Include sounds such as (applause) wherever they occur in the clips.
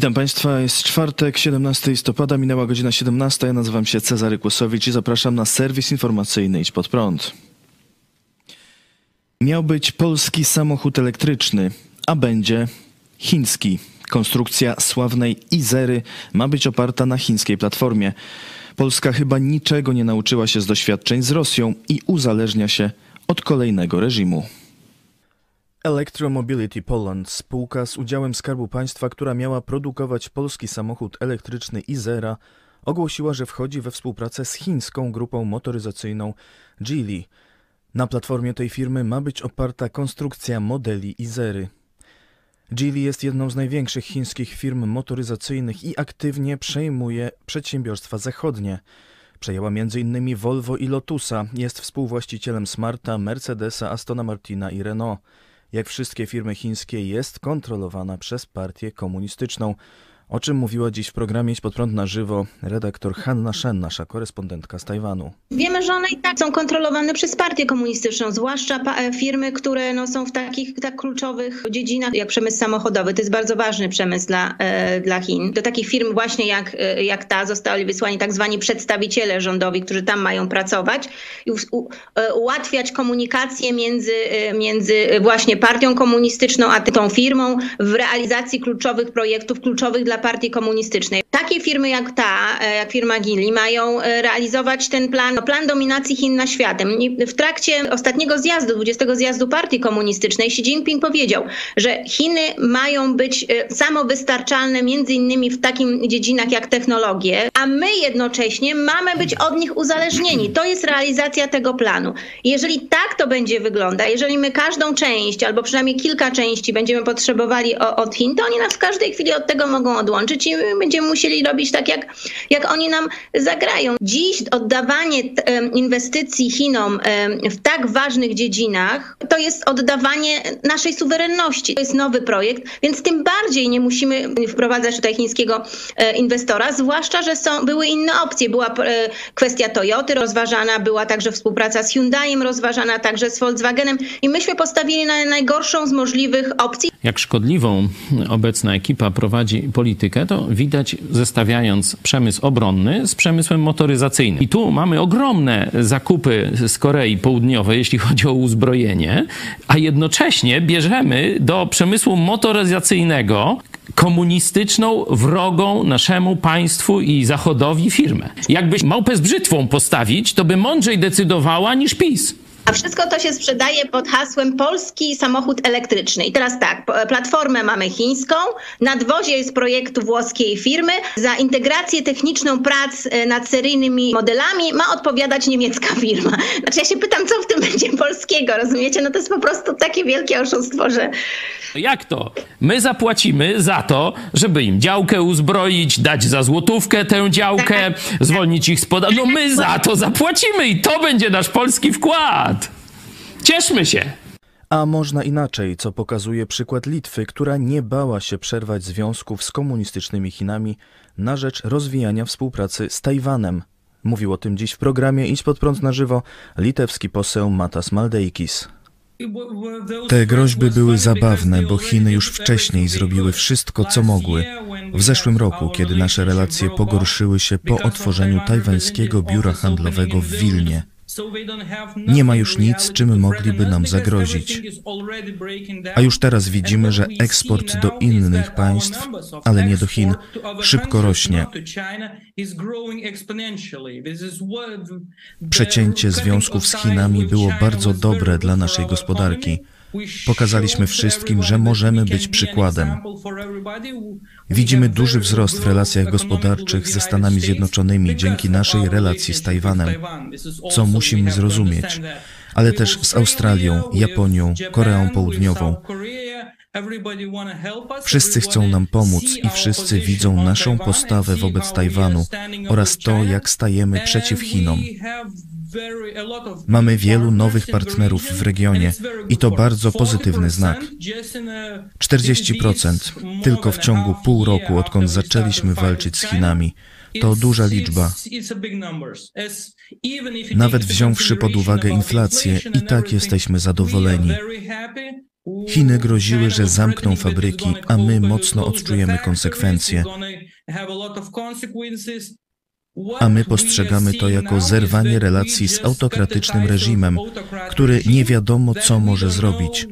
Witam Państwa, jest czwartek, 17 listopada, minęła godzina 17. Ja nazywam się Cezary Kłosowicz i zapraszam na serwis informacyjny Idź Pod Prąd. Miał być polski samochód elektryczny, a będzie chiński. Konstrukcja sławnej Izery ma być oparta na chińskiej platformie. Polska chyba niczego nie nauczyła się z doświadczeń z Rosją i uzależnia się od kolejnego reżimu. Electromobility Poland, spółka z udziałem Skarbu Państwa, która miała produkować polski samochód elektryczny Izera, ogłosiła, że wchodzi we współpracę z chińską grupą motoryzacyjną Geely. Na platformie tej firmy ma być oparta konstrukcja modeli Izery. Geely jest jedną z największych chińskich firm motoryzacyjnych i aktywnie przejmuje przedsiębiorstwa zachodnie. Przejęła m.in. Volvo i Lotusa, jest współwłaścicielem Smarta, Mercedesa, Astona Martina i Renault. Jak wszystkie firmy chińskie jest kontrolowana przez partię komunistyczną. O czym mówiła dziś w programie Idź pod prąd na żywo redaktor Hanna Shen, nasza korespondentka z Tajwanu. Wiemy, że one i tak są kontrolowane przez partię komunistyczną, zwłaszcza firmy, które no, są w takich tak kluczowych dziedzinach jak przemysł samochodowy. To jest bardzo ważny przemysł dla, e, dla Chin. Do takich firm właśnie jak, e, jak ta zostali wysłani tak zwani przedstawiciele rządowi, którzy tam mają pracować i u, u, e, ułatwiać komunikację między, między właśnie partią komunistyczną a tą firmą w realizacji kluczowych projektów, kluczowych dla partii komunistycznej. Takie firmy jak ta, e, jak firma Gili, mają e, realizować ten plan, plan dominacji Chin na światem. W trakcie ostatniego zjazdu, 20 zjazdu partii komunistycznej, Xi Jinping powiedział, że Chiny mają być e, samowystarczalne między innymi w takim dziedzinach jak technologie, a my jednocześnie mamy być od nich uzależnieni. To jest realizacja tego planu. Jeżeli tak to będzie wyglądać, jeżeli my każdą część albo przynajmniej kilka części będziemy potrzebowali od Chin, to oni nas w każdej chwili od tego mogą odłączyć i będziemy musieli robić tak, jak, jak oni nam zagrają. Dziś oddawanie inwestycji Chinom w tak ważnych dziedzinach to jest oddawanie naszej suwerenności. To jest nowy projekt, więc tym bardziej nie musimy wprowadzać tutaj chińskiego e, inwestora, zwłaszcza, że są, były inne opcje. Była e, kwestia Toyoty rozważana, była także współpraca z Hyundaiem rozważana, także z Volkswagenem i myśmy postawili na najgorszą z możliwych opcji. Jak szkodliwą obecna ekipa prowadzi politykę, to widać zestawiając przemysł obronny z przemysłem motoryzacyjnym. I tu mamy ogromne zakupy z Korei Południowej, jeśli chodzi o uzbrojenie, a jednocześnie bierzemy do przemysłu motoryzacyjnego komunistyczną, wrogą naszemu państwu i zachodowi firmę. Jakby małpę z brzytwą postawić, to by mądrzej decydowała niż PiS. A wszystko to się sprzedaje pod hasłem polski samochód elektryczny. I teraz tak, platformę mamy chińską, nadwozie jest projektu włoskiej firmy, za integrację techniczną prac e, nad seryjnymi modelami ma odpowiadać niemiecka (laughs) firma. Znaczy ja się pytam, co w tym będzie polskiego, rozumiecie? No to jest po prostu takie wielkie oszustwo, że... Jak to? My zapłacimy za to, żeby im działkę uzbroić, dać za złotówkę tę działkę, tak. zwolnić ich z podatku. No my za to zapłacimy i to będzie nasz polski wkład. Cieszmy się! A można inaczej, co pokazuje przykład Litwy, która nie bała się przerwać związków z komunistycznymi Chinami na rzecz rozwijania współpracy z Tajwanem. Mówił o tym dziś w programie Idź pod prąd na żywo litewski poseł Matas Maldeikis. Te groźby były zabawne, bo Chiny już wcześniej zrobiły wszystko, co mogły. W zeszłym roku, kiedy nasze relacje pogorszyły się po otworzeniu tajwańskiego biura handlowego w Wilnie. Nie ma już nic, czym mogliby nam zagrozić. A już teraz widzimy, że eksport do innych państw, ale nie do Chin, szybko rośnie. Przecięcie związków z Chinami było bardzo dobre dla naszej gospodarki. Pokazaliśmy wszystkim, że możemy być przykładem. Widzimy duży wzrost w relacjach gospodarczych ze Stanami Zjednoczonymi dzięki naszej relacji z Tajwanem, co musimy zrozumieć, ale też z Australią, Japonią, Koreą Południową. Wszyscy chcą nam pomóc i wszyscy widzą naszą postawę wobec Tajwanu oraz to, jak stajemy przeciw Chinom. Mamy wielu nowych partnerów w regionie i to bardzo pozytywny znak. 40% tylko w ciągu pół roku, odkąd zaczęliśmy walczyć z Chinami. To duża liczba. Nawet wziąwszy pod uwagę inflację, i tak jesteśmy zadowoleni. Chiny groziły, że zamkną fabryki, a my mocno odczujemy konsekwencje. A my postrzegamy to jako zerwanie relacji z autokratycznym reżimem, który nie wiadomo, co może zrobić.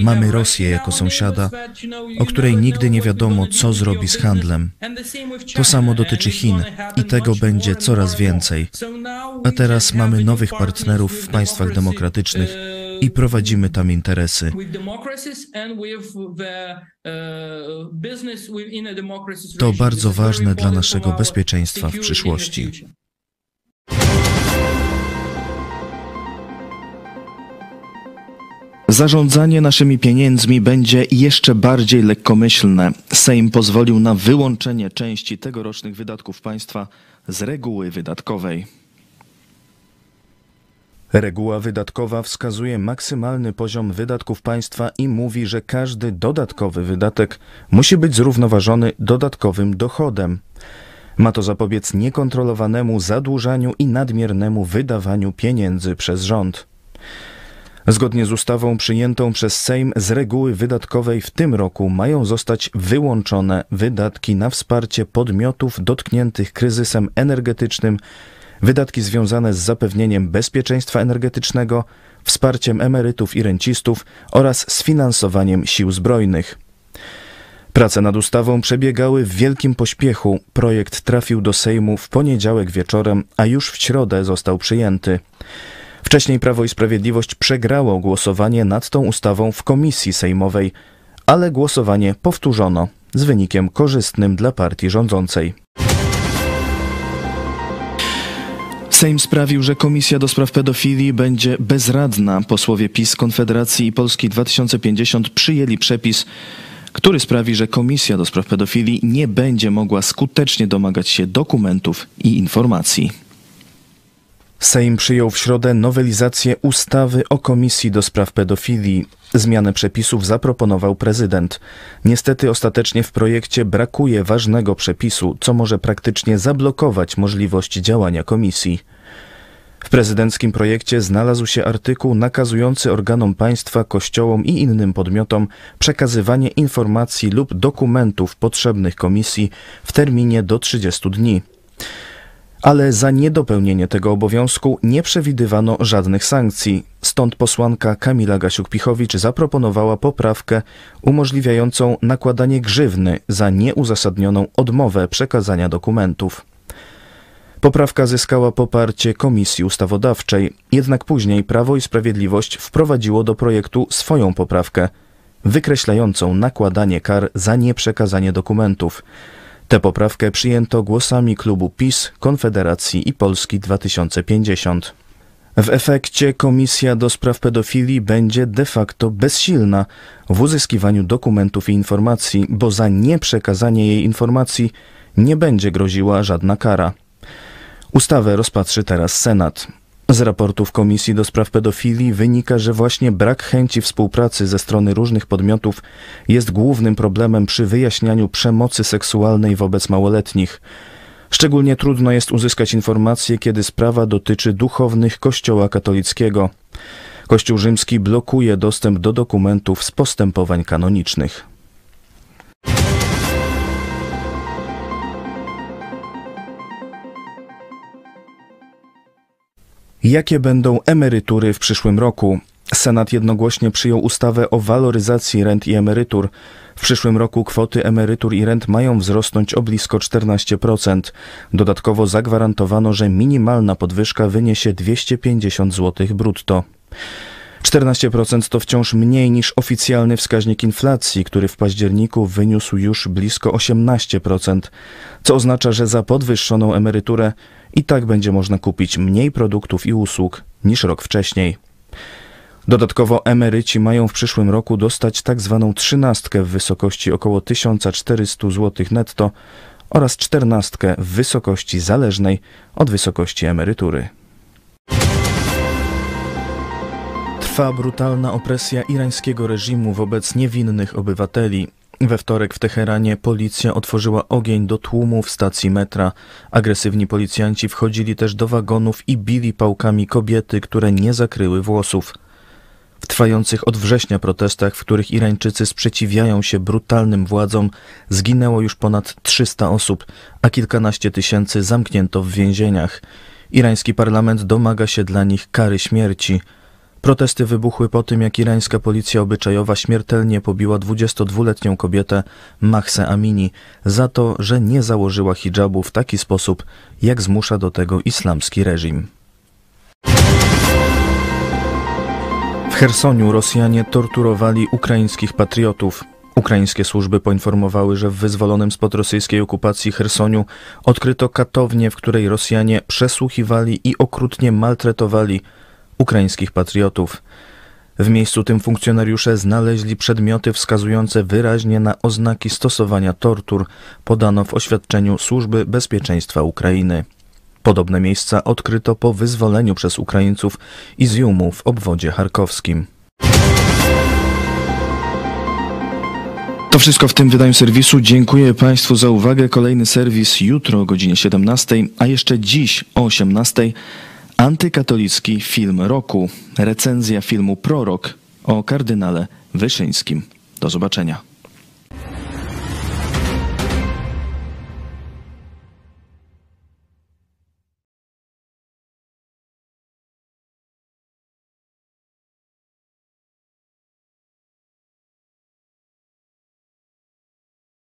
Mamy Rosję jako sąsiada, o której nigdy nie wiadomo, co zrobi z handlem. To samo dotyczy Chin i tego będzie coraz więcej. A teraz mamy nowych partnerów w państwach demokratycznych i prowadzimy tam interesy. To bardzo ważne dla naszego bezpieczeństwa w przyszłości. Zarządzanie naszymi pieniędzmi będzie jeszcze bardziej lekkomyślne. Sejm pozwolił na wyłączenie części tegorocznych wydatków państwa z reguły wydatkowej. Reguła wydatkowa wskazuje maksymalny poziom wydatków państwa i mówi, że każdy dodatkowy wydatek musi być zrównoważony dodatkowym dochodem. Ma to zapobiec niekontrolowanemu zadłużaniu i nadmiernemu wydawaniu pieniędzy przez rząd. Zgodnie z ustawą przyjętą przez Sejm z reguły wydatkowej w tym roku mają zostać wyłączone wydatki na wsparcie podmiotów dotkniętych kryzysem energetycznym, wydatki związane z zapewnieniem bezpieczeństwa energetycznego, wsparciem emerytów i rencistów oraz sfinansowaniem sił zbrojnych. Prace nad ustawą przebiegały w wielkim pośpiechu. Projekt trafił do Sejmu w poniedziałek wieczorem, a już w środę został przyjęty. Wcześniej Prawo i Sprawiedliwość przegrało głosowanie nad tą ustawą w komisji sejmowej, ale głosowanie powtórzono z wynikiem korzystnym dla partii rządzącej. Sejm sprawił, że Komisja do Spraw Pedofilii będzie bezradna. Posłowie PiS, Konfederacji i Polski 2050 przyjęli przepis, który sprawi, że Komisja do Spraw Pedofilii nie będzie mogła skutecznie domagać się dokumentów i informacji. Sejm przyjął w środę nowelizację ustawy o Komisji do Spraw Pedofilii. Zmianę przepisów zaproponował prezydent. Niestety ostatecznie w projekcie brakuje ważnego przepisu, co może praktycznie zablokować możliwość działania komisji. W prezydenckim projekcie znalazł się artykuł nakazujący organom państwa, kościołom i innym podmiotom przekazywanie informacji lub dokumentów potrzebnych komisji w terminie do 30 dni ale za niedopełnienie tego obowiązku nie przewidywano żadnych sankcji. Stąd posłanka Kamila Gasiuk-Pichowicz zaproponowała poprawkę umożliwiającą nakładanie grzywny za nieuzasadnioną odmowę przekazania dokumentów. Poprawka zyskała poparcie Komisji Ustawodawczej, jednak później Prawo i Sprawiedliwość wprowadziło do projektu swoją poprawkę, wykreślającą nakładanie kar za nieprzekazanie dokumentów. Tę poprawkę przyjęto głosami klubu PiS, Konfederacji i Polski 2050. W efekcie Komisja do Spraw Pedofilii będzie de facto bezsilna w uzyskiwaniu dokumentów i informacji, bo za nieprzekazanie jej informacji nie będzie groziła żadna kara. Ustawę rozpatrzy teraz Senat. Z raportów Komisji do Spraw Pedofilii wynika, że właśnie brak chęci współpracy ze strony różnych podmiotów jest głównym problemem przy wyjaśnianiu przemocy seksualnej wobec małoletnich. Szczególnie trudno jest uzyskać informacje, kiedy sprawa dotyczy duchownych Kościoła katolickiego. Kościół rzymski blokuje dostęp do dokumentów z postępowań kanonicznych. Jakie będą emerytury w przyszłym roku? Senat jednogłośnie przyjął ustawę o waloryzacji rent i emerytur. W przyszłym roku kwoty emerytur i rent mają wzrosnąć o blisko 14%. Dodatkowo zagwarantowano, że minimalna podwyżka wyniesie 250 zł brutto. 14% to wciąż mniej niż oficjalny wskaźnik inflacji, który w październiku wyniósł już blisko 18%, co oznacza, że za podwyższoną emeryturę i tak będzie można kupić mniej produktów i usług niż rok wcześniej. Dodatkowo emeryci mają w przyszłym roku dostać tak zwaną trzynastkę w wysokości około 1400 zł netto oraz czternastkę w wysokości zależnej od wysokości emerytury. Trwa brutalna opresja irańskiego reżimu wobec niewinnych obywateli. We wtorek w Teheranie policja otworzyła ogień do tłumu w stacji metra. Agresywni policjanci wchodzili też do wagonów i bili pałkami kobiety, które nie zakryły włosów. W trwających od września protestach, w których Irańczycy sprzeciwiają się brutalnym władzom, zginęło już ponad 300 osób, a kilkanaście tysięcy zamknięto w więzieniach. Irański parlament domaga się dla nich kary śmierci. Protesty wybuchły po tym, jak irańska policja obyczajowa śmiertelnie pobiła 22-letnią kobietę Mahse Amini za to, że nie założyła hijabu w taki sposób, jak zmusza do tego islamski reżim. W Chersoniu Rosjanie torturowali ukraińskich patriotów. Ukraińskie służby poinformowały, że w wyzwolonym spod rosyjskiej okupacji Chersoniu odkryto katownię, w której Rosjanie przesłuchiwali i okrutnie maltretowali ukraińskich patriotów. W miejscu tym funkcjonariusze znaleźli przedmioty wskazujące wyraźnie na oznaki stosowania tortur, podano w oświadczeniu Służby Bezpieczeństwa Ukrainy. Podobne miejsca odkryto po wyzwoleniu przez Ukraińców Izjumu w obwodzie charkowskim. To wszystko w tym wydaniu serwisu. Dziękuję Państwu za uwagę. Kolejny serwis jutro o godzinie 17, a jeszcze dziś o 18. Antykatolicki film roku. Recenzja filmu Prorok o kardynale Wyszyńskim. Do zobaczenia.